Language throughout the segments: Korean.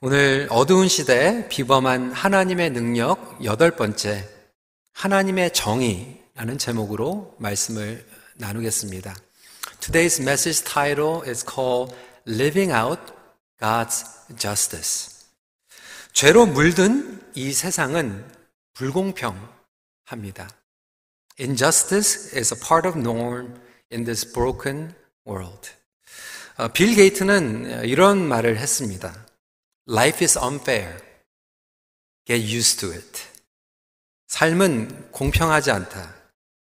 오늘 어두운 시대 비범한 하나님의 능력 여덟 번째 하나님의 정의라는 제목으로 말씀을 나누겠습니다. Today's message title is called Living Out God's Justice. 죄로 물든 이 세상은 불공평합니다. Injustice is a part of norm in this broken world. 어, 빌 게이트는 이런 말을 했습니다. Life is unfair. Get used to it. 삶은 공평하지 않다.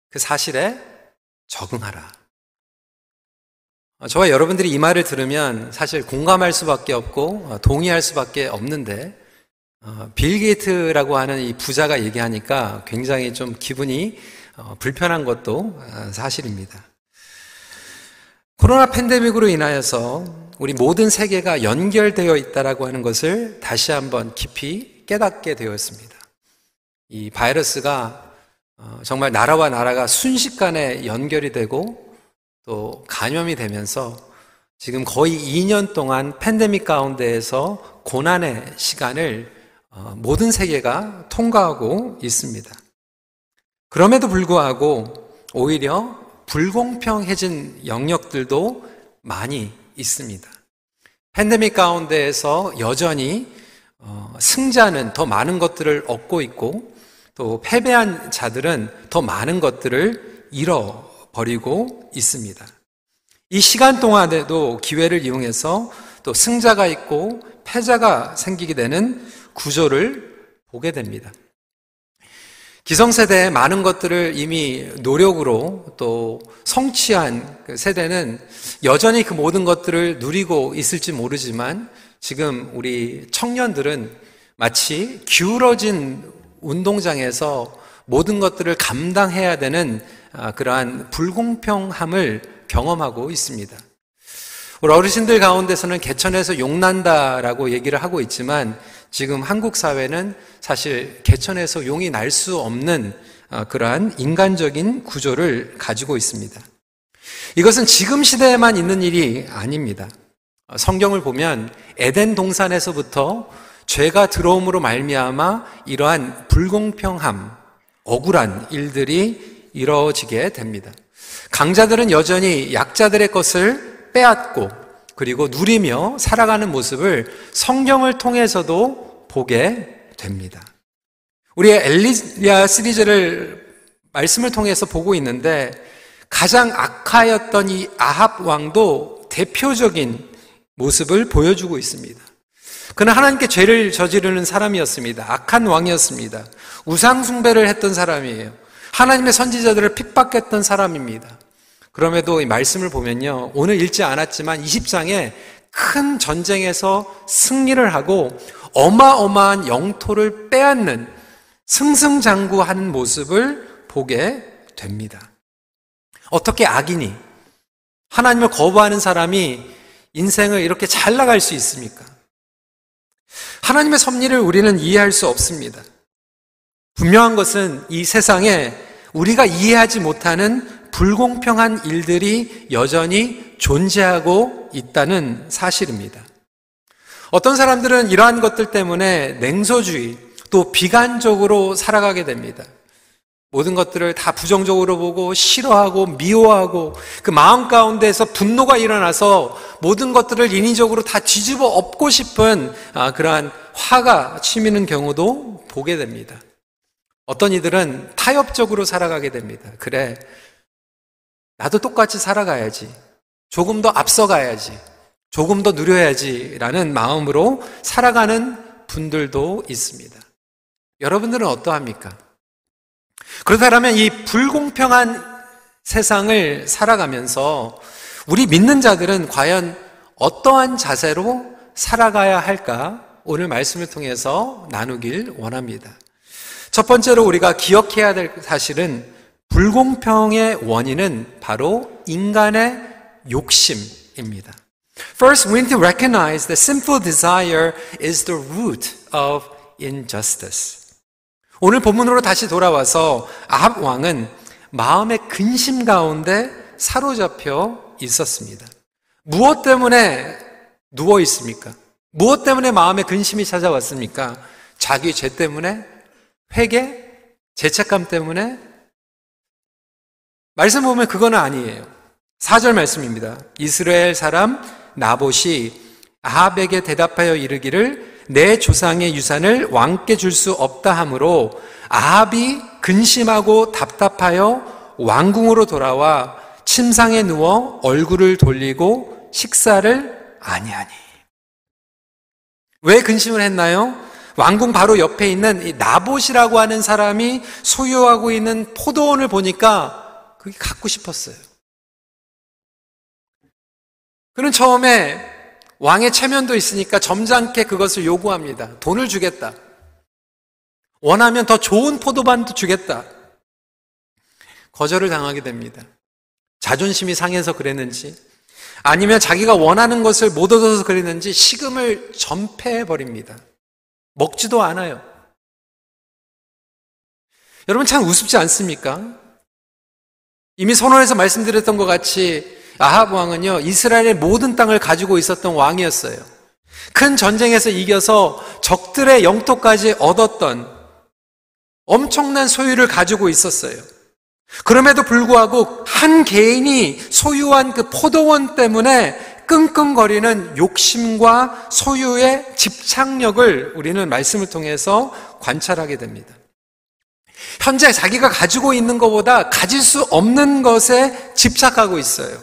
그 사실에 적응하라. 어, 저와 여러분들이 이 말을 들으면 사실 공감할 수밖에 없고 어, 동의할 수밖에 없는데 빌 게이트라고 하는 이 부자가 얘기하니까 굉장히 좀 기분이 불편한 것도 사실입니다. 코로나 팬데믹으로 인하여서 우리 모든 세계가 연결되어 있다라고 하는 것을 다시 한번 깊이 깨닫게 되었습니다. 이 바이러스가 어, 정말 나라와 나라가 순식간에 연결이 되고 또 감염이 되면서 지금 거의 2년 동안 팬데믹 가운데에서 고난의 시간을 어, 모든 세계가 통과하고 있습니다. 그럼에도 불구하고 오히려 불공평해진 영역들도 많이 있습니다. 팬데믹 가운데에서 여전히 어, 승자는 더 많은 것들을 얻고 있고 또 패배한 자들은 더 많은 것들을 잃어버리고 있습니다. 이 시간 동안에도 기회를 이용해서 또 승자가 있고 패자가 생기게 되는 구조를 보게 됩니다. 기성세대의 많은 것들을 이미 노력으로 또 성취한 그 세대는 여전히 그 모든 것들을 누리고 있을지 모르지만 지금 우리 청년들은 마치 기울어진 운동장에서 모든 것들을 감당해야 되는 아, 그러한 불공평함을 경험하고 있습니다. 우리 어르신들 가운데서는 개천에서 용난다라고 얘기를 하고 있지만 지금 한국 사회는 사실 개천에서 용이 날 수 없는 어, 그러한 인간적인 구조를 가지고 있습니다. 이것은 지금 시대에만 있는 일이 아닙니다. 어, 성경을 보면 에덴 동산에서부터 죄가 들어옴으로 말미암아 이러한 불공평함, 억울한 일들이 이루어지게 됩니다. 강자들은 여전히 약자들의 것을 빼앗고 그리고 누리며 살아가는 모습을 성경을 통해서도 보게 됩니다. 우리의 엘리야 시리즈를 말씀을 통해서 보고 있는데 가장 악하였던 이 아합 왕도 대표적인 모습을 보여주고 있습니다. 그는 하나님께 죄를 저지르는 사람이었습니다. 악한 왕이었습니다. 우상숭배를 했던 사람이에요. 하나님의 선지자들을 핍박했던 사람입니다. 그럼에도 이 말씀을 보면요. 오늘 읽지 않았지만 20장에 큰 전쟁에서 승리를 하고 어마어마한 영토를 빼앗는 승승장구하는 모습을 보게 됩니다. 어떻게 악인이 하나님을 거부하는 사람이 인생을 이렇게 잘 나갈 수 있습니까? 하나님의 섭리를 우리는 이해할 수 없습니다. 분명한 것은 이 세상에 우리가 이해하지 못하는 불공평한 일들이 여전히 존재하고 있다는 사실입니다. 어떤 사람들은 이러한 것들 때문에 냉소주의, 또 비관적으로 살아가게 됩니다. 모든 것들을 다 부정적으로 보고 싫어하고 미워하고 그 마음 가운데서 분노가 일어나서 모든 것들을 인위적으로 다 뒤집어 엎고 싶은 아, 그러한 화가 치미는 경우도 보게 됩니다. 어떤 이들은 타협적으로 살아가게 됩니다. 그래, 나도 똑같이 살아가야지. 조금 더 앞서가야지. 조금 더 누려야지. 라는 마음으로 살아가는 분들도 있습니다. 여러분들은 어떠합니까? 그렇다면 이 불공평한 세상을 살아가면서 우리 믿는 자들은 과연 어떠한 자세로 살아가야 할까? 오늘 말씀을 통해서 나누길 원합니다. 첫 번째로 우리가 기억해야 될 사실은 불공평의 원인은 바로 인간의 욕심입니다. First, we need to recognize that sinful desire is the root of injustice. 오늘 본문으로 다시 돌아와서 아합 왕은 마음의 근심 가운데 사로잡혀 있었습니다. 무엇 때문에 누워 있습니까? 무엇 때문에 마음에 근심이 찾아왔습니까? 자기 죄 때문에? 회개? 죄책감 때문에? 말씀 보면 그거는 아니에요. 4절 말씀입니다. 이스라엘 사람 나봇이 아합에게 대답하여 이르기를 내 조상의 유산을 왕께 줄 수 없다 하므로 아합이 근심하고 답답하여 왕궁으로 돌아와 침상에 누워 얼굴을 돌리고 식사를 아니하니. 왜 근심을 했나요? 왕궁 바로 옆에 있는 이 나봇이라고 하는 사람이 소유하고 있는 포도원을 보니까 그게 갖고 싶었어요. 그는 처음에 왕의 체면도 있으니까 점잖게 그것을 요구합니다. 돈을 주겠다. 원하면 더 좋은 포도반도 주겠다. 거절을 당하게 됩니다. 자존심이 상해서 그랬는지, 아니면 자기가 원하는 것을 못 얻어서 그랬는지 식음을 전폐해 버립니다. 먹지도 않아요. 여러분 참 우습지 않습니까? 이미 선언에서 말씀드렸던 것 같이 아합 왕은요, 이스라엘의 모든 땅을 가지고 있었던 왕이었어요. 큰 전쟁에서 이겨서 적들의 영토까지 얻었던 엄청난 소유를 가지고 있었어요. 그럼에도 불구하고 한 개인이 소유한 그 포도원 때문에 끙끙거리는 욕심과 소유의 집착력을 우리는 말씀을 통해서 관찰하게 됩니다. 현재 자기가 가지고 있는 것보다 가질 수 없는 것에 집착하고 있어요.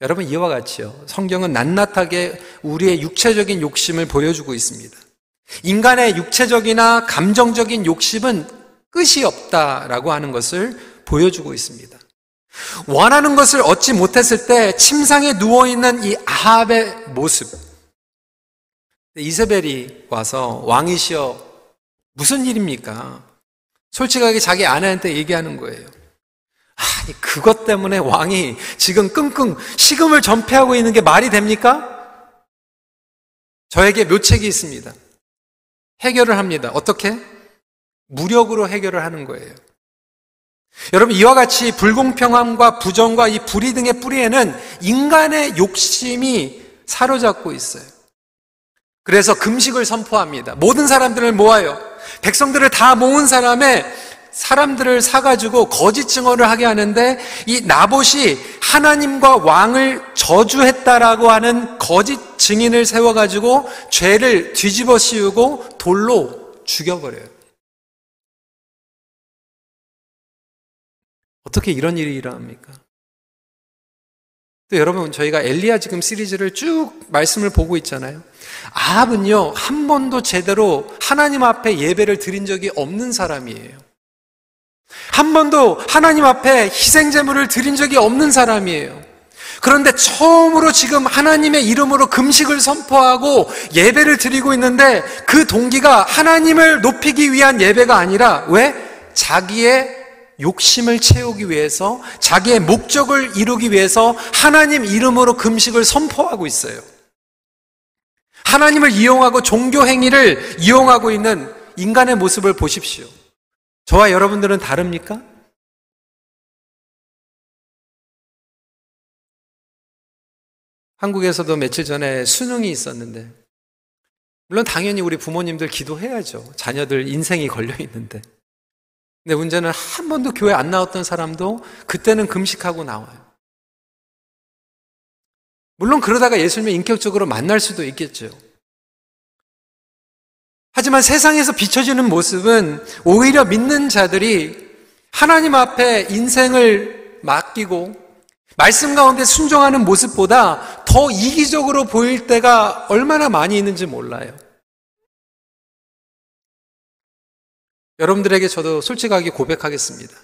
여러분 이와 같이요. 성경은 낱낱하게 우리의 육체적인 욕심을 보여주고 있습니다. 인간의 육체적이나 감정적인 욕심은 끝이 없다라고 하는 것을 보여주고 있습니다. 원하는 것을 얻지 못했을 때 침상에 누워 있는 이 아합의 모습. 이세벨이 와서 왕이시여 무슨 일입니까? 솔직하게 자기 아내한테 얘기하는 거예요. 아니, 그것 때문에 왕이 지금 끙끙 식음을 전폐하고 있는 게 말이 됩니까? 저에게 묘책이 있습니다. 해결을 합니다. 어떻게? 무력으로 해결을 하는 거예요. 여러분, 이와 같이 불공평함과 부정과 이 불의 등의 뿌리에는 인간의 욕심이 사로잡고 있어요. 그래서 금식을 선포합니다. 모든 사람들을 모아요. 백성들을 다 모은 사람의 사람들을 사가지고 거짓 증언을 하게 하는데 이 나봇이 하나님과 왕을 저주했다라고 하는 거짓 증인을 세워가지고 죄를 뒤집어 씌우고 돌로 죽여버려요. 어떻게 이런 일이 일어납니까? 또 여러분 저희가 엘리야 지금 시리즈를 쭉 말씀을 보고 있잖아요. 아합은요 한 번도 제대로 하나님 앞에 예배를 드린 적이 없는 사람이에요. 한 번도 하나님 앞에 희생 제물을 드린 적이 없는 사람이에요. 그런데 처음으로 지금 하나님의 이름으로 금식을 선포하고 예배를 드리고 있는데 그 동기가 하나님을 높이기 위한 예배가 아니라 왜? 자기의 욕심을 채우기 위해서 자기의 목적을 이루기 위해서 하나님 이름으로 금식을 선포하고 있어요. 하나님을 이용하고 종교 행위를 이용하고 있는 인간의 모습을 보십시오. 저와 여러분들은 다릅니까? 한국에서도 며칠 전에 수능이 있었는데, 물론 당연히 우리 부모님들 기도해야죠. 자녀들 인생이 걸려 있는데. 근데 문제는 한 번도 교회 안 나왔던 사람도 그때는 금식하고 나와요. 물론 그러다가 예수님을 인격적으로 만날 수도 있겠죠. 하지만 세상에서 비춰지는 모습은 오히려 믿는 자들이 하나님 앞에 인생을 맡기고 말씀 가운데 순종하는 모습보다 더 이기적으로 보일 때가 얼마나 많이 있는지 몰라요. 여러분들에게 저도 솔직하게 고백하겠습니다.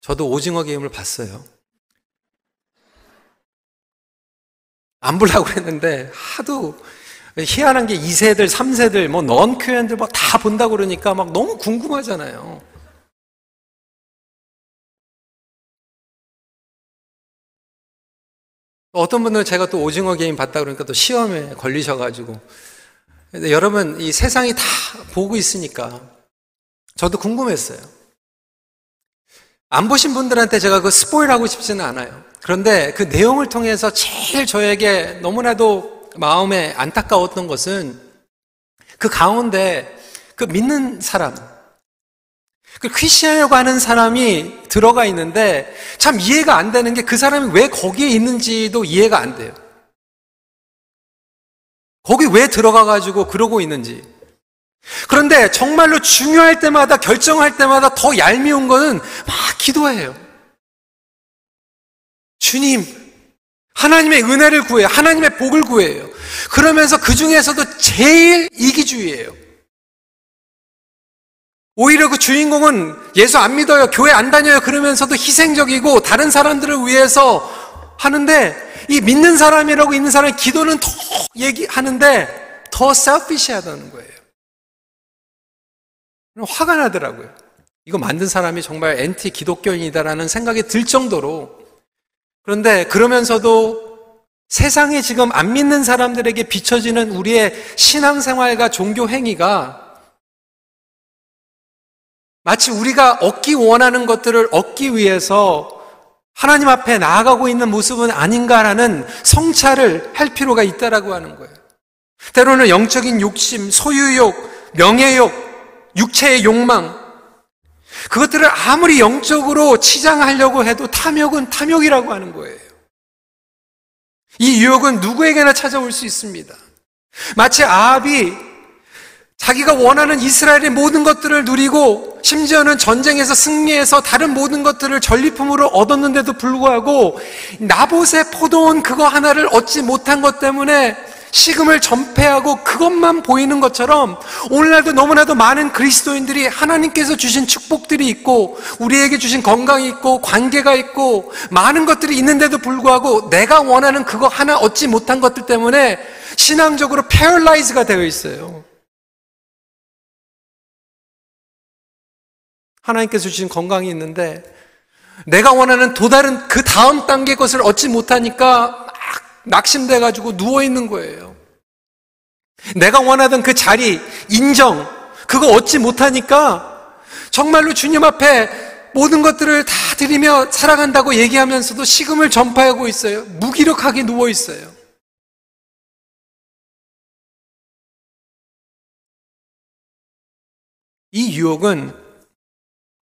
저도 오징어 게임을 봤어요. 안 보려고 했는데 하도 희한한 게 2세들, 3세들, 뭐 넌큐엔들 막 다 본다고 그러니까 막 너무 궁금하잖아요. 어떤 분들은 제가 또 오징어 게임 봤다 그러니까 또 시험에 걸리셔가지고. 여러분, 이 세상이 다 보고 있으니까 저도 궁금했어요. 안 보신 분들한테 제가 그 스포일 하고 싶지는 않아요. 그런데 그 내용을 통해서 제일 저에게 너무나도 마음에 안타까웠던 것은 그 가운데 그 믿는 사람, 그 크리스천이라고 하는 사람이 들어가 있는데 참 이해가 안 되는 게 그 사람이 왜 거기에 있는지도 이해가 안 돼요. 거기 왜 들어가 가지고 그러고 있는지. 그런데 정말로 중요할 때마다 결정할 때마다 더 얄미운 거는 막 기도해요. 주님, 하나님의 은혜를 구해요. 하나님의 복을 구해요. 그러면서 그 중에서도 제일 이기주의예요. 오히려 그 주인공은 예수 안 믿어요. 교회 안 다녀요. 그러면서도 희생적이고 다른 사람들을 위해서 하는데 이 믿는 사람이라고 있는 사람의 기도는 더 얘기하는데 더 셀피시하다는 거예요. 화가 나더라고요. 이거 만든 사람이 정말 엔티 기독교인이다라는 생각이 들 정도로 그런데 그러면서도 세상에 지금 안 믿는 사람들에게 비춰지는 우리의 신앙생활과 종교 행위가 마치 우리가 얻기 원하는 것들을 얻기 위해서 하나님 앞에 나아가고 있는 모습은 아닌가라는 성찰을 할 필요가 있다라고 하는 거예요. 때로는 영적인 욕심, 소유욕, 명예욕, 육체의 욕망, 그것들을 아무리 영적으로 치장하려고 해도 탐욕은 탐욕이라고 하는 거예요. 이 유혹은 누구에게나 찾아올 수 있습니다. 마치 아합이 자기가 원하는 이스라엘의 모든 것들을 누리고 심지어는 전쟁에서 승리해서 다른 모든 것들을 전리품으로 얻었는데도 불구하고 나봇의 포도원 그거 하나를 얻지 못한 것 때문에 식음을 전폐하고 그것만 보이는 것처럼 오늘날도 너무나도 많은 그리스도인들이 하나님께서 주신 축복들이 있고 우리에게 주신 건강이 있고 관계가 있고 많은 것들이 있는데도 불구하고 내가 원하는 그거 하나 얻지 못한 것들 때문에 신앙적으로 패럴라이즈가 되어 있어요. 하나님께서 주신 건강이 있는데 내가 원하는 또 다른 그 다음 단계 것을 얻지 못하니까 막 낙심돼 가지고 누워 있는 거예요. 내가 원하던 그 자리, 인정, 그거 얻지 못하니까 정말로 주님 앞에 모든 것들을 다 드리며 살아간다고 얘기하면서도 식음을 전파하고 있어요. 무기력하게 누워 있어요. 이 유혹은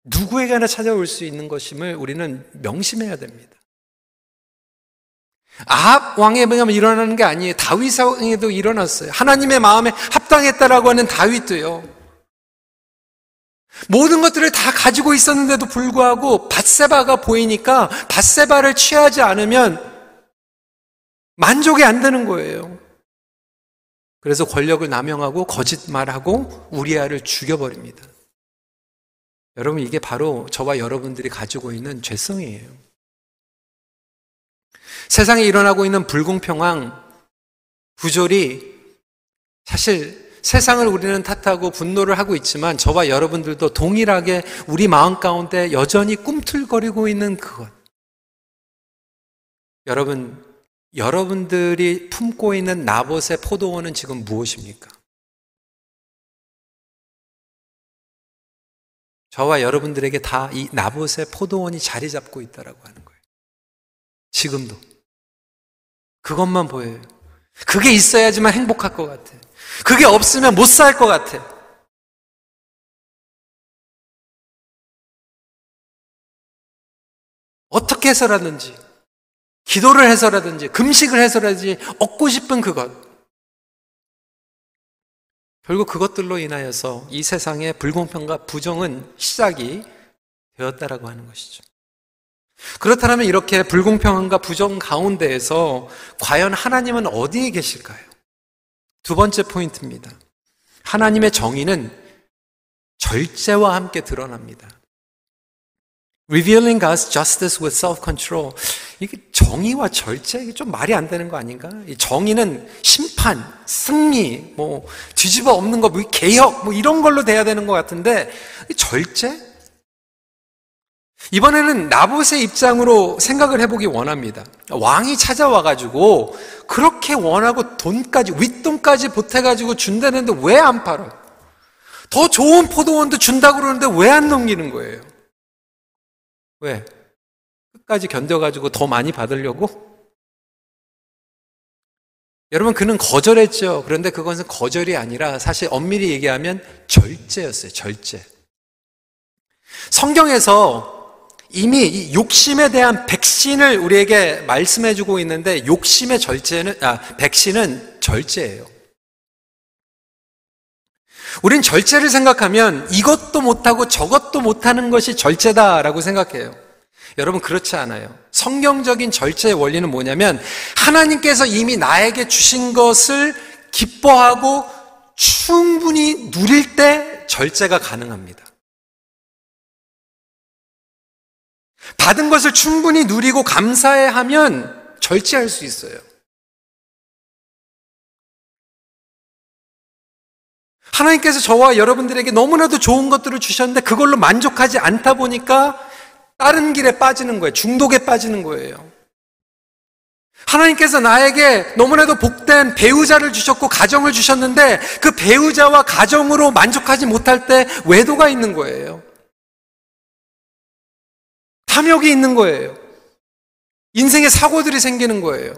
누구에게나 찾아올 수 있는 것임을 우리는 명심해야 됩니다. 아합 왕에 보면 일어나는 게 아니에요. 다윗 왕에도 일어났어요. 하나님의 마음에 합당했다라고 하는 다윗도요. 모든 것들을 다 가지고 있었는데도 불구하고 바세바가 보이니까 바세바를 취하지 않으면 만족이 안 되는 거예요. 그래서 권력을 남용하고 거짓말하고 우리아를 죽여버립니다. 여러분 이게 바로 저와 여러분들이 가지고 있는 죄성이에요. 세상에 일어나고 있는 불공평한 부조리 사실 세상을 우리는 탓하고 분노를 하고 있지만 저와 여러분들도 동일하게 우리 마음 가운데 여전히 꿈틀거리고 있는 그것. 여러분, 여러분들이 품고 있는 나봇의 포도원은 지금 무엇입니까? 저와 여러분들에게 다 이 나봇의 포도원이 자리 잡고 있다라고 하는. 지금도. 그것만 보여요. 그게 있어야지만 행복할 것 같아. 그게 없으면 못 살 것 같아. 어떻게 해서라든지, 기도를 해서라든지, 금식을 해서라든지, 얻고 싶은 그것. 결국 그것들로 인하여서 이 세상의 불공평과 부정은 시작이 되었다라고 하는 것이죠. 그렇다면 이렇게 불공평함과 부정 가운데에서 과연 하나님은 어디에 계실까요? 두 번째 포인트입니다. 하나님의 정의는 절제와 함께 드러납니다. Revealing God's justice with self-control. 이게 정의와 절제, 이게 좀 말이 안 되는 거 아닌가? 이 정의는 심판, 승리, 뭐, 뒤집어 없는 거, 뭐, 개혁, 뭐, 이런 걸로 돼야 되는 것 같은데, 절제? 이번에는 나봇의 입장으로 생각을 해보기 원합니다. 왕이 찾아와가지고, 그렇게 원하고 돈까지, 윗돈까지 보태가지고 준다는데 왜 안 팔아? 더 좋은 포도원도 준다고 그러는데 왜 안 넘기는 거예요? 왜? 끝까지 견뎌가지고 더 많이 받으려고? 여러분, 그는 거절했죠. 그런데 그것은 거절이 아니라 사실 엄밀히 얘기하면 절제였어요. 절제. 성경에서 이미 이 욕심에 대한 백신을 우리에게 말씀해 주고 있는데 욕심의 절제는, 아, 백신은 절제예요. 우린 절제를 생각하면 이것도 못하고 저것도 못하는 것이 절제다라고 생각해요. 여러분 그렇지 않아요. 성경적인 절제의 원리는 뭐냐면 하나님께서 이미 나에게 주신 것을 기뻐하고 충분히 누릴 때 절제가 가능합니다. 받은 것을 충분히 누리고 감사해 하면 절제할 수 있어요. 하나님께서 저와 여러분들에게 너무나도 좋은 것들을 주셨는데 그걸로 만족하지 않다 보니까 다른 길에 빠지는 거예요. 중독에 빠지는 거예요. 하나님께서 나에게 너무나도 복된 배우자를 주셨고 가정을 주셨는데 그 배우자와 가정으로 만족하지 못할 때 외도가 있는 거예요. 탐욕이 있는 거예요. 인생의 사고들이 생기는 거예요.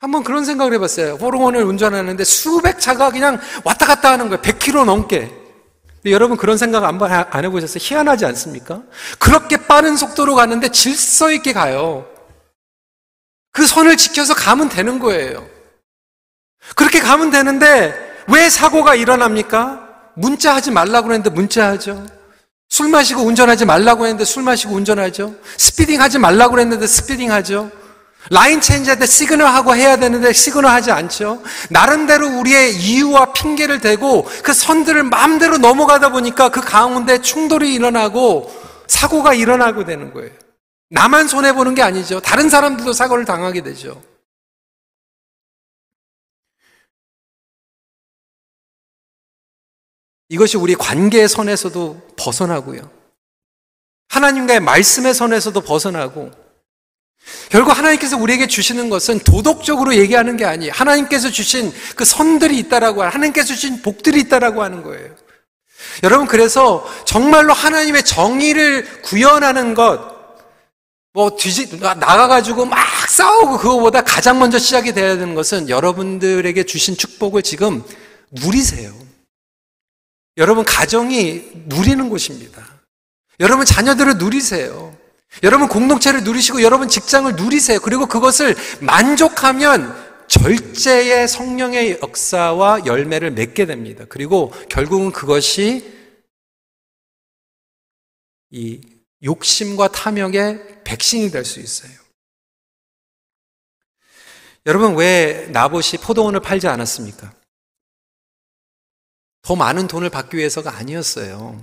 한번 그런 생각을 해봤어요. 호르몬을 운전하는데 수백 차가 그냥 왔다 갔다 하는 거예요. 100km 넘게. 여러분 그런 생각 안, 안 해보셨어요? 희한하지 않습니까? 그렇게 빠른 속도로 가는데 질서 있게 가요. 그 선을 지켜서 가면 되는 거예요. 그렇게 가면 되는데 왜 사고가 일어납니까? 문자 하지 말라고 했는데 문자 하죠. 술 마시고 운전하지 말라고 했는데 술 마시고 운전하죠. speeding 하지 말라고 했는데 speeding 하죠. line change할 때 시그널 하고 해야 되는데 시그널 하지 않죠. 나름대로 우리의 이유와 핑계를 대고 그 선들을 마음대로 넘어가다 보니까 그 가운데 충돌이 일어나고 사고가 일어나고 되는 거예요. 나만 손해보는 게 아니죠. 다른 사람들도 사고를 당하게 되죠. 이것이 우리 관계의 선에서도 벗어나고요. 하나님과의 말씀의 선에서도 벗어나고 결국 하나님께서 우리에게 주시는 것은 도덕적으로 얘기하는 게 아니에요. 하나님께서 주신 그 선들이 있다라고 하나님께서 주신 복들이 있다라고 하는 거예요. 여러분 그래서 정말로 하나님의 정의를 구현하는 것, 뭐 뒤지 나가 가지고 막 싸우고 그거보다 가장 먼저 시작이 돼야 되는 것은 여러분들에게 주신 축복을 지금 누리세요. 여러분 가정이 누리는 곳입니다. 여러분 자녀들을 누리세요. 여러분 공동체를 누리시고 여러분 직장을 누리세요. 그리고 그것을 만족하면 절제의 성령의 역사와 열매를 맺게 됩니다. 그리고 결국은 그것이 이 욕심과 탐욕의 백신이 될 수 있어요. 여러분 왜 나봇이 포도원을 팔지 않았습니까? 더 많은 돈을 받기 위해서가 아니었어요.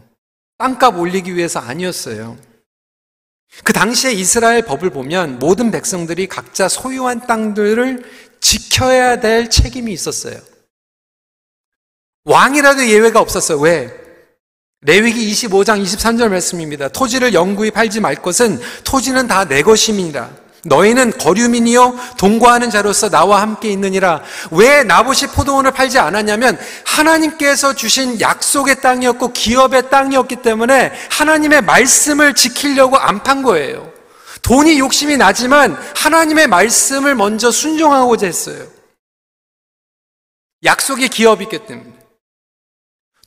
땅값 올리기 위해서 아니었어요. 그 당시에 이스라엘 법을 보면 모든 백성들이 각자 소유한 땅들을 지켜야 될 책임이 있었어요. 왕이라도 예외가 없었어요. 왜? 레위기 25장 23절 말씀입니다. 토지를 영구히 팔지 말 것은 토지는 다 내 것임이니라. 너희는 거류민이요 동거하는 자로서 나와 함께 있느니라. 왜 나봇이 포도원을 팔지 않았냐면 하나님께서 주신 약속의 땅이었고 기업의 땅이었기 때문에 하나님의 말씀을 지키려고 안 판 거예요. 돈이 욕심이 나지만 하나님의 말씀을 먼저 순종하고자 했어요. 약속의 기업이기 때문에.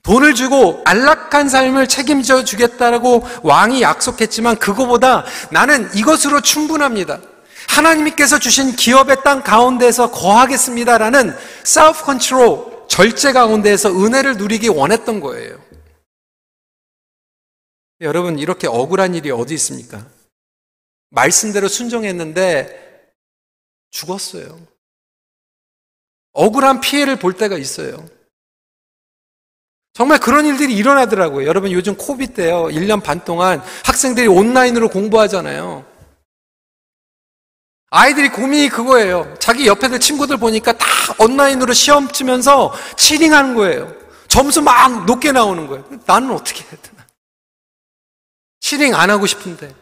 돈을 주고 안락한 삶을 책임져 주겠다라고 왕이 약속했지만 그거보다 나는 이것으로 충분합니다. 하나님께서 주신 기업의 땅 가운데서 거하겠습니다라는 self control, 절제 가운데에서 은혜를 누리기 원했던 거예요. 여러분, 이렇게 억울한 일이 어디 있습니까? 말씀대로 순종했는데 죽었어요. 억울한 피해를 볼 때가 있어요. 정말 그런 일들이 일어나더라고요. 여러분 요즘 코비 때요. 1년 반 동안 학생들이 온라인으로 공부하잖아요. 아이들이 고민이 그거예요. 자기 옆에 친구들 보니까 다 온라인으로 시험 치면서 치링하는 거예요. 점수 막 높게 나오는 거예요. 나는 어떻게 해야 되나? 치링 안 하고 싶은데.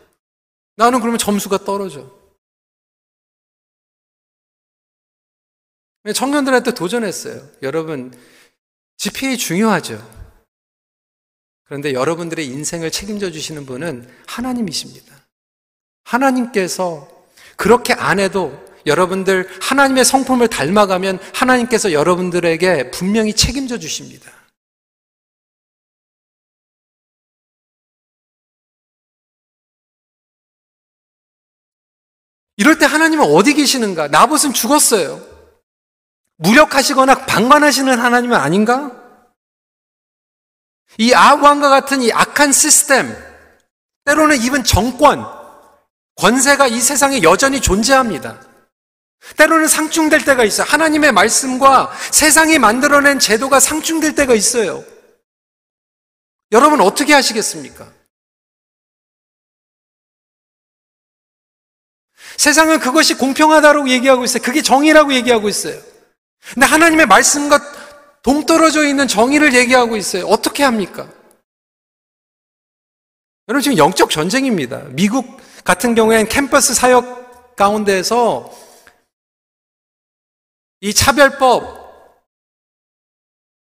나는 그러면 점수가 떨어져. 청년들한테 도전했어요. 여러분, GPA 중요하죠. 그런데 여러분들의 인생을 책임져 주시는 분은 하나님이십니다. 하나님께서 그렇게 안 해도 여러분들 하나님의 성품을 닮아가면 하나님께서 여러분들에게 분명히 책임져 주십니다. 이럴 때 하나님은 어디 계시는가? 나봇은 죽었어요. 무력하시거나 방관하시는 하나님은 아닌가? 이 아합왕과 같은 이 악한 시스템, 때로는 이번 정권, 권세가 이 세상에 여전히 존재합니다. 때로는 상충될 때가 있어요. 하나님의 말씀과 세상이 만들어낸 제도가 상충될 때가 있어요. 여러분 어떻게 하시겠습니까? 세상은 그것이 공평하다고 얘기하고 있어요. 그게 정의라고 얘기하고 있어요. 근데 하나님의 말씀과 동떨어져 있는 정의를 얘기하고 있어요. 어떻게 합니까? 여러분 지금 영적 전쟁입니다. 미국 같은 경우엔 캠퍼스 사역 가운데에서 이 차별법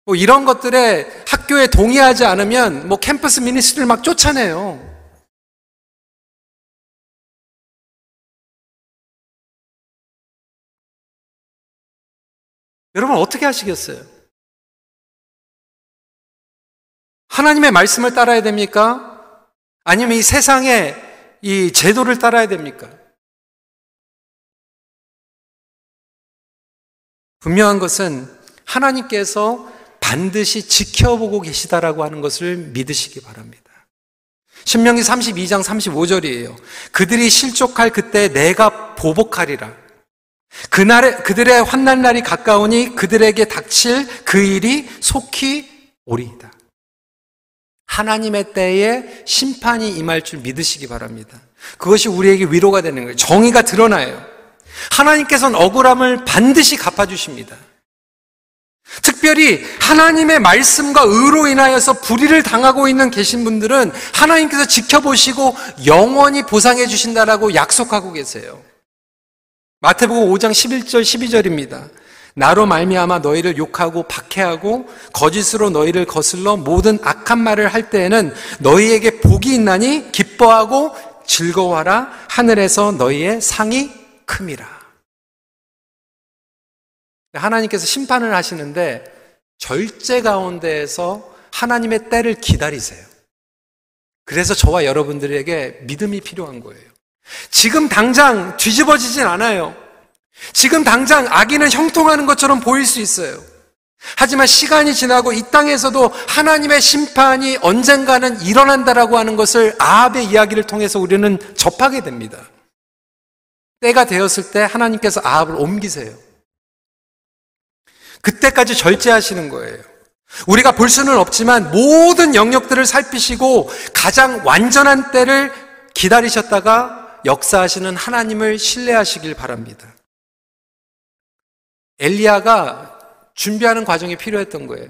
뭐 이런 것들에 학교에 동의하지 않으면 뭐 캠퍼스 미니스트를 막 쫓아내요. 여러분 어떻게 하시겠어요? 하나님의 말씀을 따라야 됩니까? 아니면 이 세상의 이 제도를 따라야 됩니까? 분명한 것은 하나님께서 반드시 지켜보고 계시다라고 하는 것을 믿으시기 바랍니다. 신명기 32장 35절이에요. 그들이 실족할 그때 내가 보복하리라. 그날에 그들의 환난 날이 가까우니 그들에게 닥칠 그 일이 속히 오리이다. 하나님의 때에 심판이 임할 줄 믿으시기 바랍니다. 그것이 우리에게 위로가 되는 거예요. 정의가 드러나요. 하나님께서는 억울함을 반드시 갚아주십니다. 특별히 하나님의 말씀과 의로 인하여서 불의를 당하고 있는 계신 분들은 하나님께서 지켜보시고 영원히 보상해 주신다라고 약속하고 계세요. 마태복음 5장 11절 12절입니다. 나로 말미암아 너희를 욕하고 박해하고 거짓으로 너희를 거슬러 모든 악한 말을 할 때에는 너희에게 복이 있나니 기뻐하고 즐거워하라 하늘에서 너희의 상이 큼이라. 하나님께서 심판을 하시는데 절제 가운데에서 하나님의 때를 기다리세요. 그래서 저와 여러분들에게 믿음이 필요한 거예요. 지금 당장 뒤집어지진 않아요. 지금 당장 악인은 형통하는 것처럼 보일 수 있어요. 하지만 시간이 지나고 이 땅에서도 하나님의 심판이 언젠가는 일어난다라고 하는 것을 아합의 이야기를 통해서 우리는 접하게 됩니다. 때가 되었을 때 하나님께서 아합을 옮기세요. 그때까지 절제하시는 거예요. 우리가 볼 수는 없지만 모든 영역들을 살피시고 가장 완전한 때를 기다리셨다가 역사하시는 하나님을 신뢰하시길 바랍니다. 엘리야가 준비하는 과정이 필요했던 거예요.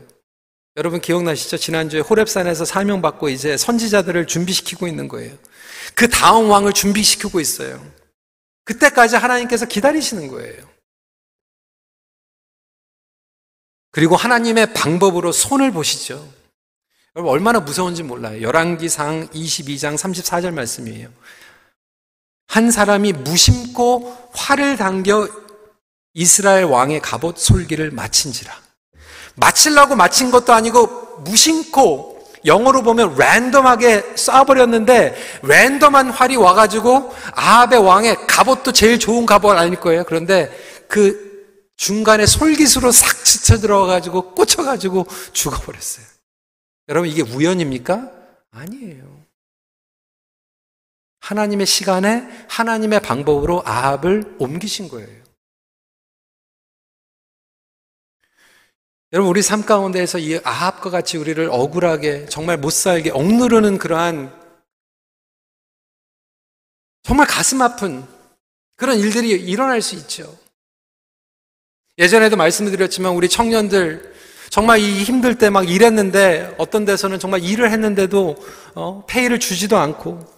여러분 기억나시죠? 지난주에 호랩산에서 사명받고 이제 선지자들을 준비시키고 있는 거예요. 그 다음 왕을 준비시키고 있어요. 그때까지 하나님께서 기다리시는 거예요. 그리고 하나님의 방법으로 손을 보시죠. 여러분 얼마나 무서운지 몰라요. 열왕기상 22장 34절 말씀이에요. 한 사람이 무심코 활을 당겨 이스라엘 왕의 갑옷 솔기를 마친지라. 마치려고 마친 것도 아니고 무심코 영어로 보면 랜덤하게 쏴버렸는데 랜덤한 활이 와가지고 아합의 왕의 갑옷도 제일 좋은 갑옷 아닐 거예요. 그런데 그 중간에 솔깃으로 싹 스쳐 들어가가지고 꽂혀가지고 죽어버렸어요. 여러분 이게 우연입니까? 아니에요. 하나님의 시간에 하나님의 방법으로 아합을 옮기신 거예요. 여러분, 우리 삶 가운데에서 이 아합과 같이 우리를 억울하게, 정말 못 살게 억누르는 그러한 정말 가슴 아픈 그런 일들이 일어날 수 있죠. 예전에도 말씀드렸지만 우리 청년들 정말 이 힘들 때 막 일했는데 어떤 데서는 정말 일을 했는데도 어, 페이를 주지도 않고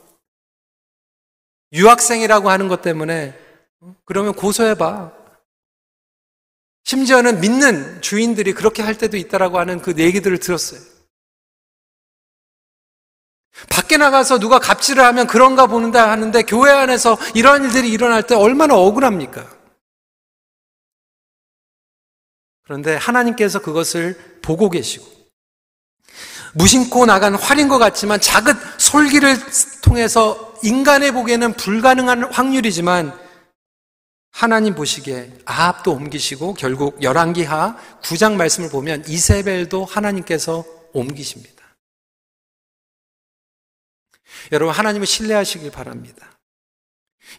유학생이라고 하는 것 때문에 어, 그러면 고소해봐. 심지어는 믿는 주인들이 그렇게 할 때도 있다라고 하는 그 얘기들을 들었어요. 밖에 나가서 누가 갑질을 하면 그런가 보는다 하는데 교회 안에서 이런 일들이 일어날 때 얼마나 억울합니까? 그런데 하나님께서 그것을 보고 계시고 무심코 나간 활인 것 같지만 작은 솔기를 통해서 인간의 보기에는 불가능한 확률이지만 하나님 보시기에 아합도 옮기시고 결국 열왕기하 9장 말씀을 보면 이세벨도 하나님께서 옮기십니다. 여러분 하나님을 신뢰하시길 바랍니다.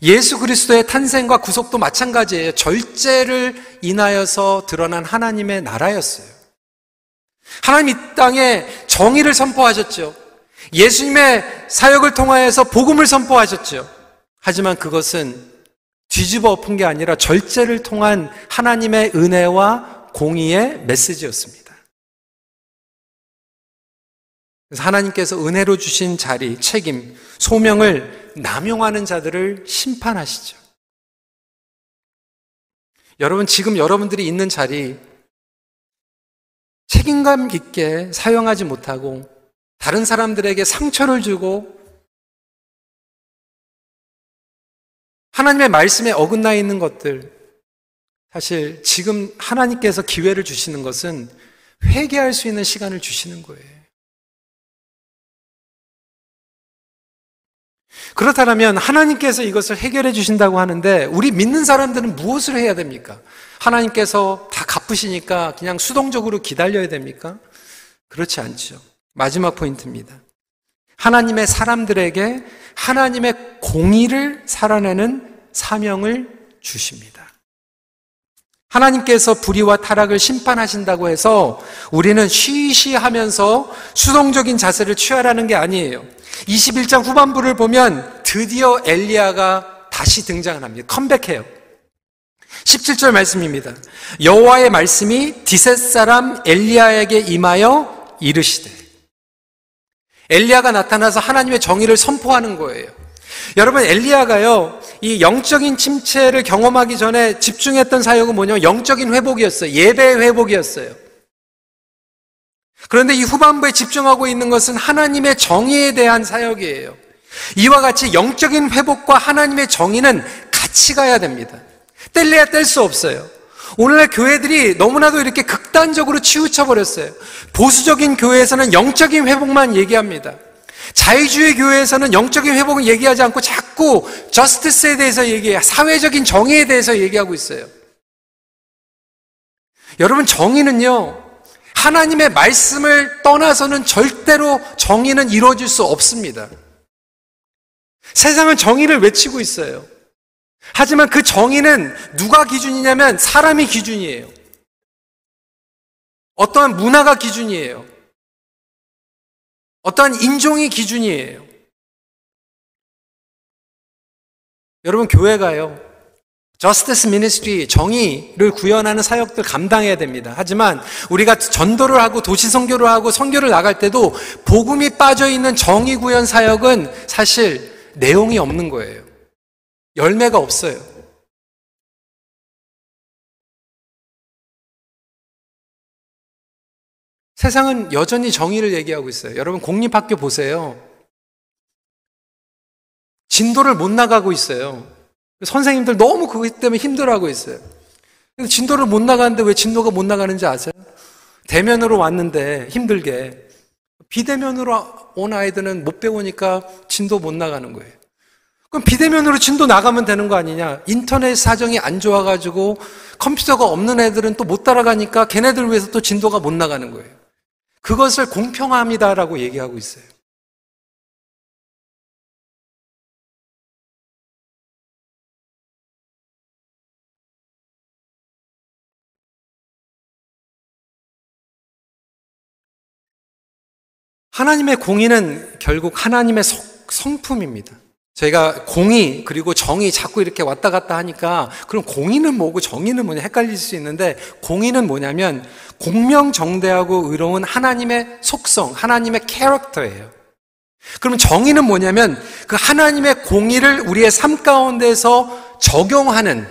예수 그리스도의 탄생과 구속도 마찬가지예요. 절제를 인하여서 드러난 하나님의 나라였어요. 하나님 이 땅에 정의를 선포하셨죠. 예수님의 사역을 통하여서 복음을 선포하셨죠. 하지만 그것은 뒤집어 엎은 게 아니라 절제를 통한 하나님의 은혜와 공의의 메시지였습니다. 그래서 하나님께서 은혜로 주신 자리, 책임, 소명을 남용하는 자들을 심판하시죠. 여러분, 지금 여러분들이 있는 자리, 책임감 있게 사용하지 못하고 다른 사람들에게 상처를 주고 하나님의 말씀에 어긋나 있는 것들, 사실 지금 하나님께서 기회를 주시는 것은 회개할 수 있는 시간을 주시는 거예요. 그렇다면 하나님께서 이것을 해결해 주신다고 하는데 우리 믿는 사람들은 무엇을 해야 됩니까? 하나님께서 다 갚으시니까 그냥 수동적으로 기다려야 됩니까? 그렇지 않죠. 마지막 포인트입니다. 하나님의 사람들에게 하나님의 공의를 살아내는 사명을 주십니다. 하나님께서 불의와 타락을 심판하신다고 해서 우리는 쉬쉬 하면서 수동적인 자세를 취하라는 게 아니에요. 21장 후반부를 보면 드디어 엘리야가 다시 등장을 합니다. 컴백해요. 17절 말씀입니다. 여호와의 말씀이 디셋 사람 엘리야에게 임하여 이르시되 엘리야가 나타나서 하나님의 정의를 선포하는 거예요. 여러분 엘리야가요 이 영적인 침체를 경험하기 전에 집중했던 사역은 뭐냐면 영적인 회복이었어요. 예배의 회복이었어요. 그런데 이 후반부에 집중하고 있는 것은 하나님의 정의에 대한 사역이에요. 이와 같이 영적인 회복과 하나님의 정의는 같이 가야 됩니다. 뗄래야 뗄 수 없어요. 오늘날 교회들이 너무나도 이렇게 극단적으로 치우쳐 버렸어요. 보수적인 교회에서는 영적인 회복만 얘기합니다. 자유주의 교회에서는 영적인 회복을 얘기하지 않고 자꾸 저스티스에 대해서 얘기해 사회적인 정의에 대해서 얘기하고 있어요. 여러분 정의는요. 하나님의 말씀을 떠나서는 절대로 정의는 이루어질 수 없습니다. 세상은 정의를 외치고 있어요. 하지만 그 정의는 누가 기준이냐면 사람이 기준이에요. 어떠한 문화가 기준이에요. 어떠한 인종이 기준이에요. 여러분, 교회가요, 저스티스 미니스트리 정의를 구현하는 사역들 감당해야 됩니다. 하지만 우리가 전도를 하고 도시 선교를 하고 선교를 나갈 때도 복음이 빠져 있는 정의 구현 사역은 사실 내용이 없는 거예요. 열매가 없어요. 세상은 여전히 정의를 얘기하고 있어요. 여러분 공립학교 보세요. 진도를 못 나가고 있어요. 선생님들 너무 그것 때문에 힘들어하고 있어요. 진도를 못 나가는데 왜 진도가 못 나가는지 아세요? 대면으로 왔는데 힘들게 비대면으로 온 아이들은 못 배우니까 진도 못 나가는 거예요. 그럼 비대면으로 진도 나가면 되는 거 아니냐? 인터넷 사정이 안 좋아가지고 컴퓨터가 없는 애들은 또 못 따라가니까 걔네들 위해서 또 진도가 못 나가는 거예요. 그것을 공평합니다라고 얘기하고 있어요. 하나님의 공의는 결국 하나님의 성품입니다. 저희가 공의 그리고 정의 자꾸 이렇게 왔다 갔다 하니까 그럼 공의는 뭐고 정의는 뭐냐 헷갈릴 수 있는데 공의는 뭐냐면 공명정대하고 의로운 하나님의 속성, 하나님의 캐릭터예요. 그럼 정의는 뭐냐면 그 하나님의 공의를 우리의 삶 가운데서 적용하는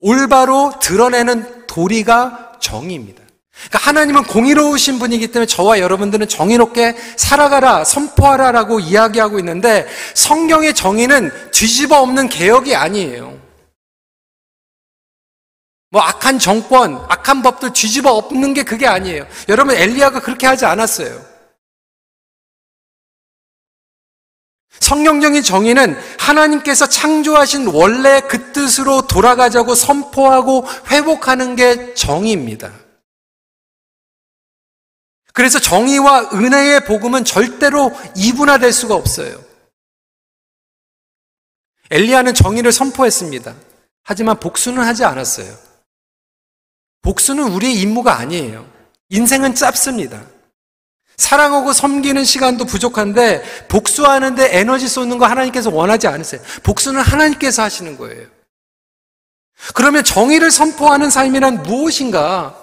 올바로 드러내는 도리가 정의입니다. 그러니까 하나님은 공의로우신 분이기 때문에 저와 여러분들은 정의롭게 살아가라, 선포하라 라고 이야기하고 있는데 성경의 정의는 뒤집어 없는 개혁이 아니에요. 뭐 악한 정권, 악한 법들 뒤집어 엎는 게 그게 아니에요. 여러분 엘리야가 그렇게 하지 않았어요. 성경적인 정의는 하나님께서 창조하신 원래 그 뜻으로 돌아가자고 선포하고 회복하는 게 정의입니다. 그래서 정의와 은혜의 복음은 절대로 이분화될 수가 없어요. 엘리야는 정의를 선포했습니다. 하지만 복수는 하지 않았어요. 복수는 우리의 임무가 아니에요. 인생은 짧습니다. 사랑하고 섬기는 시간도 부족한데 복수하는데 에너지 쏟는 거 하나님께서 원하지 않으세요. 복수는 하나님께서 하시는 거예요. 그러면 정의를 선포하는 삶이란 무엇인가?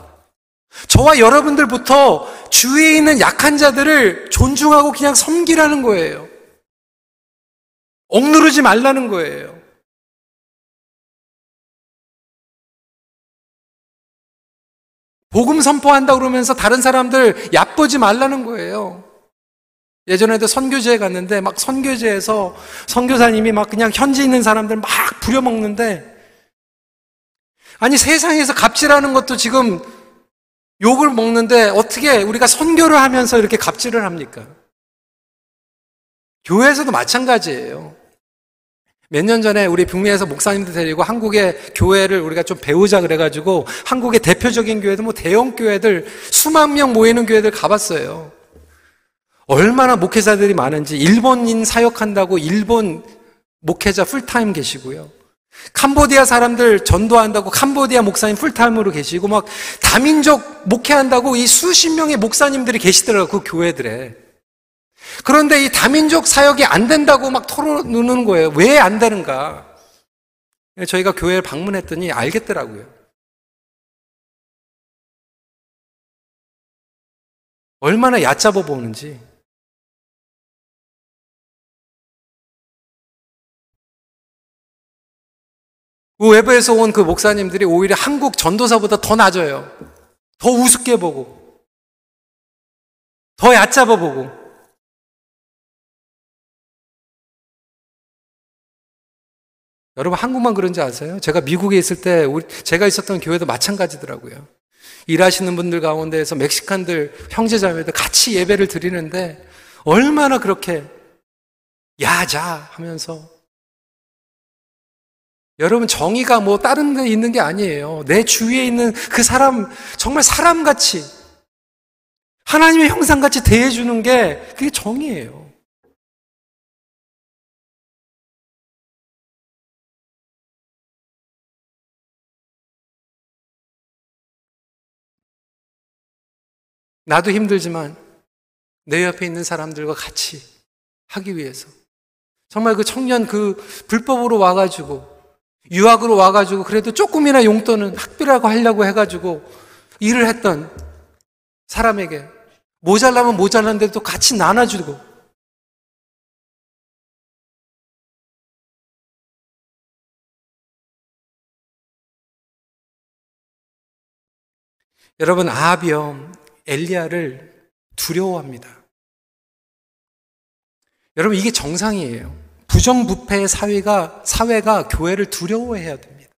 저와 여러분들부터 주위에 있는 약한 자들을 존중하고 그냥 섬기라는 거예요. 억누르지 말라는 거예요. 복음 선포한다 그러면서 다른 사람들 얕보지 말라는 거예요. 예전에도 선교제에 갔는데 막 선교제에서 선교사님이 막 그냥 현지 있는 사람들 막 부려먹는데 아니 세상에서 갑질하는 것도 지금 욕을 먹는데 어떻게 우리가 선교를 하면서 이렇게 갑질을 합니까? 교회에서도 마찬가지예요. 몇 년 전에 우리 북미에서 목사님들 데리고 한국의 교회를 우리가 좀 배우자 그래가지고 한국의 대표적인 교회들, 뭐 대형 교회들, 수만 명 모이는 교회들 가봤어요. 얼마나 목회자들이 많은지 일본인 사역한다고 일본 목회자 풀타임 계시고요. 캄보디아 사람들 전도한다고 캄보디아 목사님 풀타임으로 계시고 막 다민족 목회한다고 이 수십 명의 목사님들이 계시더라고요. 그 교회들에. 그런데 이 다민족 사역이 안 된다고 막 털어놓는 거예요. 왜 안 되는가? 저희가 교회를 방문했더니 알겠더라고요. 얼마나 얕잡아 보는지. 그 외부에서 온 그 목사님들이 오히려 한국 전도사보다 더 낮아요. 더 우습게 보고, 더 얕잡아 보고. 여러분 한국만 그런지 아세요? 제가 미국에 있을 때 우리, 제가 있었던 교회도 마찬가지더라고요. 일하시는 분들 가운데에서 멕시칸들 형제자매들 같이 예배를 드리는데 얼마나 그렇게 야자 하면서 여러분 정의가 뭐 다른 데 있는 게 아니에요. 내 주위에 있는 그 사람 정말 사람같이 하나님의 형상같이 대해주는 게 그게 정의예요. 나도 힘들지만 내 옆에 있는 사람들과 같이 하기 위해서 정말 그 청년 그 불법으로 와가지고 유학으로 와가지고 그래도 조금이나 용돈은 학비라고 하려고 해가지고 일을 했던 사람에게 모자라면 모자란데도 같이 나눠주고 여러분 아합이요 엘리야를 두려워합니다. 여러분 이게 정상이에요. 부정부패의 사회가 사회가 교회를 두려워해야 됩니다.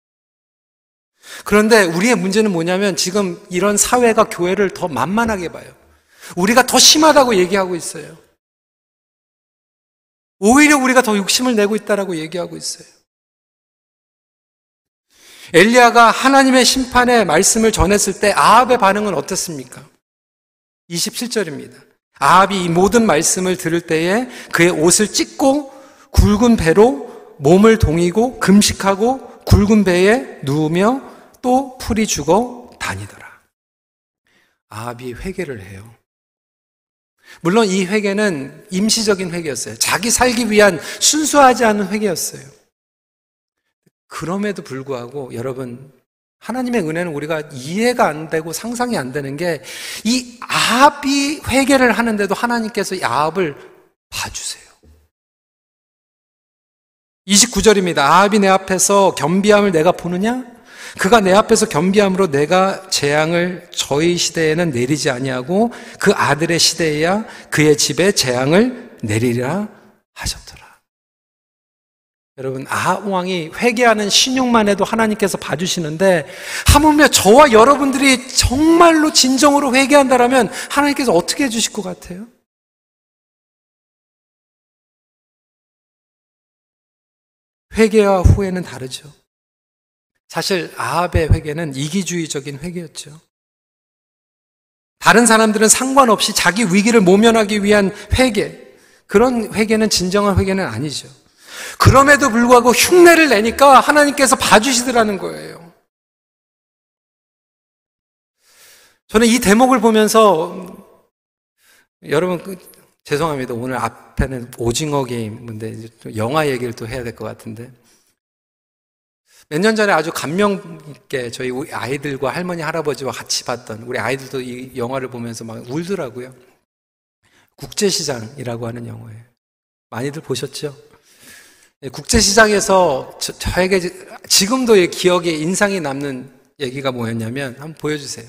그런데 우리의 문제는 뭐냐면 지금 이런 사회가 교회를 더 만만하게 봐요. 우리가 더 심하다고 얘기하고 있어요. 오히려 우리가 더 욕심을 내고 있다라고 얘기하고 있어요. 엘리야가 하나님의 심판의 말씀을 전했을 때 아합의 반응은 어떻습니까? 27절입니다. 아합이 이 모든 말씀을 들을 때에 그의 옷을 찢고 굵은 배로 몸을 동이고 금식하고 굵은 배에 누우며 또 풀이 죽어 다니더라. 아합이 회개를 해요. 물론 이 회개는 임시적인 회개였어요. 자기 살기 위한 순수하지 않은 회개였어요. 그럼에도 불구하고 여러분 하나님의 은혜는 우리가 이해가 안 되고 상상이 안 되는 게 이 아합이 회개를 하는데도 하나님께서 이 아합을 봐주세요. 29절입니다. 아합이 내 앞에서 겸비함을 내가 보느냐? 그가 내 앞에서 겸비함으로 내가 재앙을 저희 시대에는 내리지 아니하고 그 아들의 시대에야 그의 집에 재앙을 내리라 하셨더라. 여러분 아합 왕이 회개하는 신용만 해도 하나님께서 봐주시는데 하물며 저와 여러분들이 정말로 진정으로 회개한다라면 하나님께서 어떻게 해주실 것 같아요? 회개와 후회는 다르죠. 사실 아합의 회개는 이기주의적인 회개였죠. 다른 사람들은 상관없이 자기 위기를 모면하기 위한 회개, 그런 회개는 진정한 회개는 아니죠. 그럼에도 불구하고 흉내를 내니까 하나님께서 봐주시더라는 거예요. 저는 이 대목을 보면서 여러분 그, 죄송합니다. 오늘 앞에는 오징어 게임인데 영화 얘기를 또 해야 될 것 같은데 몇 년 전에 아주 감명 있게 저희 아이들과 할머니 할아버지와 같이 봤던 우리 아이들도 이 영화를 보면서 막 울더라고요. 국제시장이라고 하는 영화예요. 많이들 보셨죠? 예, 국제시장에서 저, 에게 지금도 기억에 인상이 남는 얘기가 뭐였냐면 한번 보여주세요.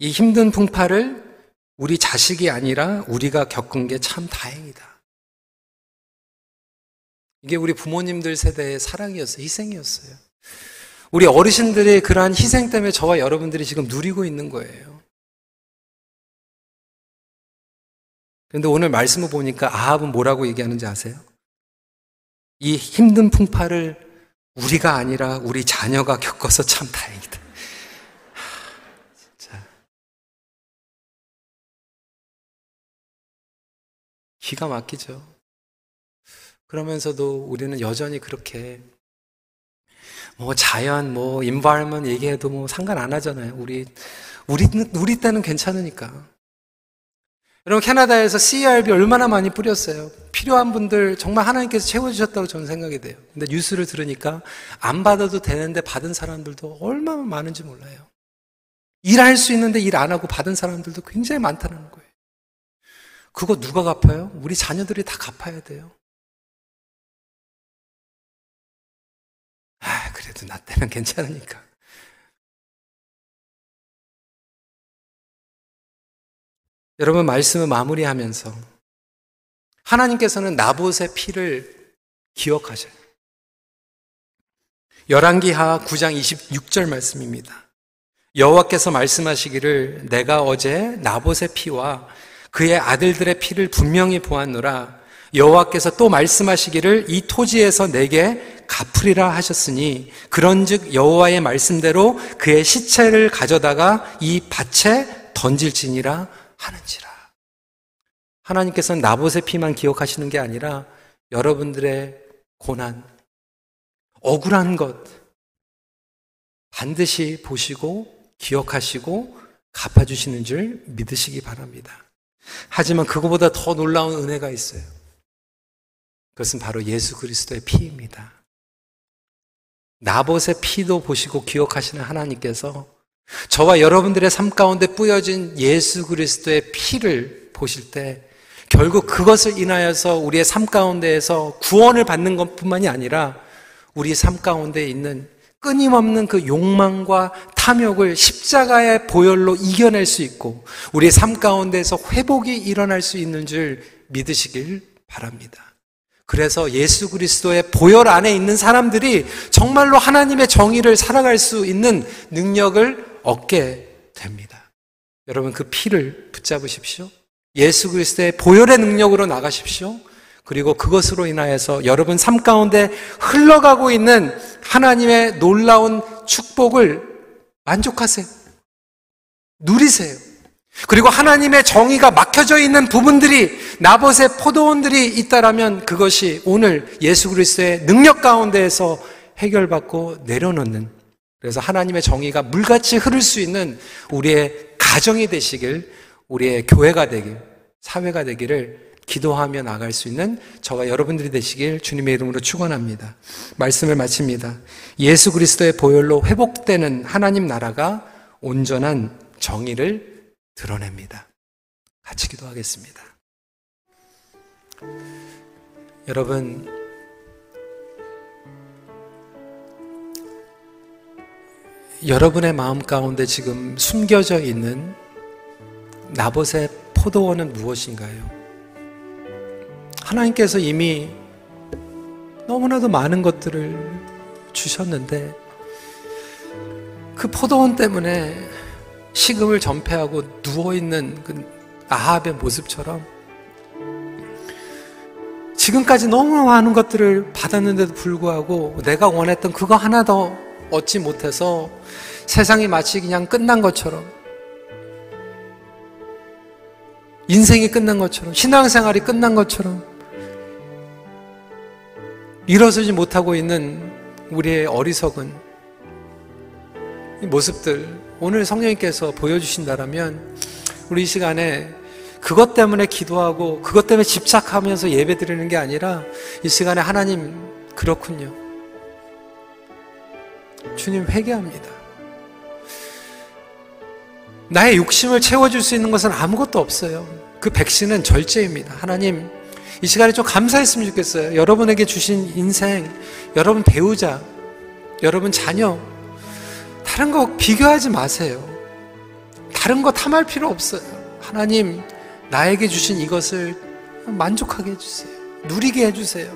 이 힘든 풍파를 우리 자식이 아니라 우리가 겪은 게 참 다행이다. 이게 우리 부모님들 세대의 사랑이었어요. 희생이었어요. 우리 어르신들의 그러한 희생 때문에 저와 여러분들이 지금 누리고 있는 거예요. 그런데 오늘 말씀을 보니까 아합은 뭐라고 얘기하는지 아세요? 이 힘든 풍파를 우리가 아니라 우리 자녀가 겪어서 참 다행이다. 기가 막히죠. 그러면서도 우리는 여전히 그렇게 뭐 자연, 뭐 인바이먼 얘기해도 뭐 상관 안 하잖아요. 우리 우리 우리 때는 괜찮으니까. 여러분 캐나다에서 CRB 얼마나 많이 뿌렸어요. 필요한 분들 정말 하나님께서 채워주셨다고 저는 생각이 돼요. 근데 뉴스를 들으니까 안 받아도 되는데 받은 사람들도 얼마나 많은지 몰라요. 일할 수 있는데 일 안 하고 받은 사람들도 굉장히 많다는 거예요. 그거 누가 갚아요? 우리 자녀들이 다 갚아야 돼요. 아, 그래도 나 때는 괜찮으니까. 여러분 말씀을 마무리하면서 하나님께서는 나봇의 피를 기억하셔요. 열왕기하 9장 26절 말씀입니다. 여호와께서 말씀하시기를 내가 어제 나봇의 피와 그의 아들들의 피를 분명히 보았노라 여호와께서 또 말씀하시기를 이 토지에서 내게 갚으리라 하셨으니 그런즉 여호와의 말씀대로 그의 시체를 가져다가 이 밭에 던질지니라 하는지라. 하나님께서는 나봇의 피만 기억하시는 게 아니라 여러분들의 고난, 억울한 것 반드시 보시고 기억하시고 갚아주시는 줄 믿으시기 바랍니다. 하지만 그거보다 더 놀라운 은혜가 있어요. 그것은 바로 예수 그리스도의 피입니다. 나봇의 피도 보시고 기억하시는 하나님께서 저와 여러분들의 삶 가운데 뿌여진 예수 그리스도의 피를 보실 때 결국 그것을 인하여서 우리의 삶 가운데에서 구원을 받는 것뿐만이 아니라 우리 삶 가운데 있는 끊임없는 그 욕망과 탐욕을 십자가의 보혈로 이겨낼 수 있고 우리의 삶 가운데에서 회복이 일어날 수 있는 줄 믿으시길 바랍니다. 그래서 예수 그리스도의 보혈 안에 있는 사람들이 정말로 하나님의 정의를 살아갈 수 있는 능력을 얻게 됩니다. 여러분 그 피를 붙잡으십시오. 예수 그리스도의 보혈의 능력으로 나가십시오. 그리고 그것으로 인하여서 여러분 삶 가운데 흘러가고 있는 하나님의 놀라운 축복을 만족하세요. 누리세요. 그리고 하나님의 정의가 막혀져 있는 부분들이 나봇의 포도원들이 있다라면 그것이 오늘 예수 그리스도의 능력 가운데에서 해결받고 내려놓는 그래서 하나님의 정의가 물같이 흐를 수 있는 우리의 가정이 되시길, 우리의 교회가 되길, 사회가 되기를 기도하며 나갈 수 있는 저와 여러분들이 되시길 주님의 이름으로 축원합니다. 말씀을 마칩니다. 예수 그리스도의 보혈로 회복되는 하나님 나라가 온전한 정의를 드러냅니다. 같이 기도하겠습니다. 여러분 여러분의 마음 가운데 지금 숨겨져 있는 나봇의 포도원은 무엇인가요? 하나님께서 이미 너무나도 많은 것들을 주셨는데 그 포도원 때문에 식음을 전폐하고 누워있는 그 아합의 모습처럼 지금까지 너무 많은 것들을 받았는데도 불구하고 내가 원했던 그거 하나 더 얻지 못해서 세상이 마치 그냥 끝난 것처럼 인생이 끝난 것처럼 신앙생활이 끝난 것처럼 일어서지 못하고 있는 우리의 어리석은 모습들 오늘 성령님께서 보여주신다면 우리 이 시간에 그것 때문에 기도하고 그것 때문에 집착하면서 예배 드리는 게 아니라 이 시간에 하나님 그렇군요. 주님 회개합니다. 나의 욕심을 채워줄 수 있는 것은 아무것도 없어요. 그 백신은 절제입니다. 하나님, 이 시간에 좀 감사했으면 좋겠어요. 여러분에게 주신 인생, 여러분 배우자, 여러분 자녀, 다른 거 비교하지 마세요. 다른 거 탐할 필요 없어요. 하나님, 나에게 주신 이것을 만족하게 해주세요. 누리게 해주세요.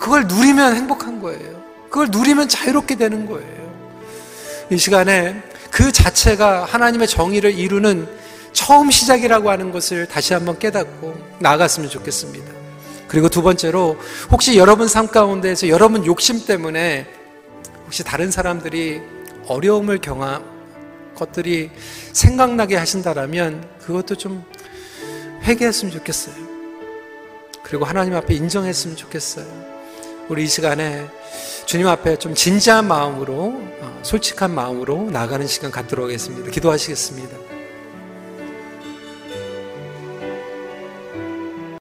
그걸 누리면 행복한 거예요. 그걸 누리면 자유롭게 되는 거예요. 이 시간에 그 자체가 하나님의 정의를 이루는 처음 시작이라고 하는 것을 다시 한번 깨닫고 나아갔으면 좋겠습니다. 그리고 두 번째로 혹시 여러분 삶 가운데에서 여러분 욕심 때문에 혹시 다른 사람들이 어려움을 경험 것들이 생각나게 하신다라면 그것도 좀 회개했으면 좋겠어요. 그리고 하나님 앞에 인정했으면 좋겠어요. 우리 이 시간에 주님 앞에 좀 진지한 마음으로, 어, 솔직한 마음으로 나가는 시간 갖도록 하겠습니다. 기도하시겠습니다.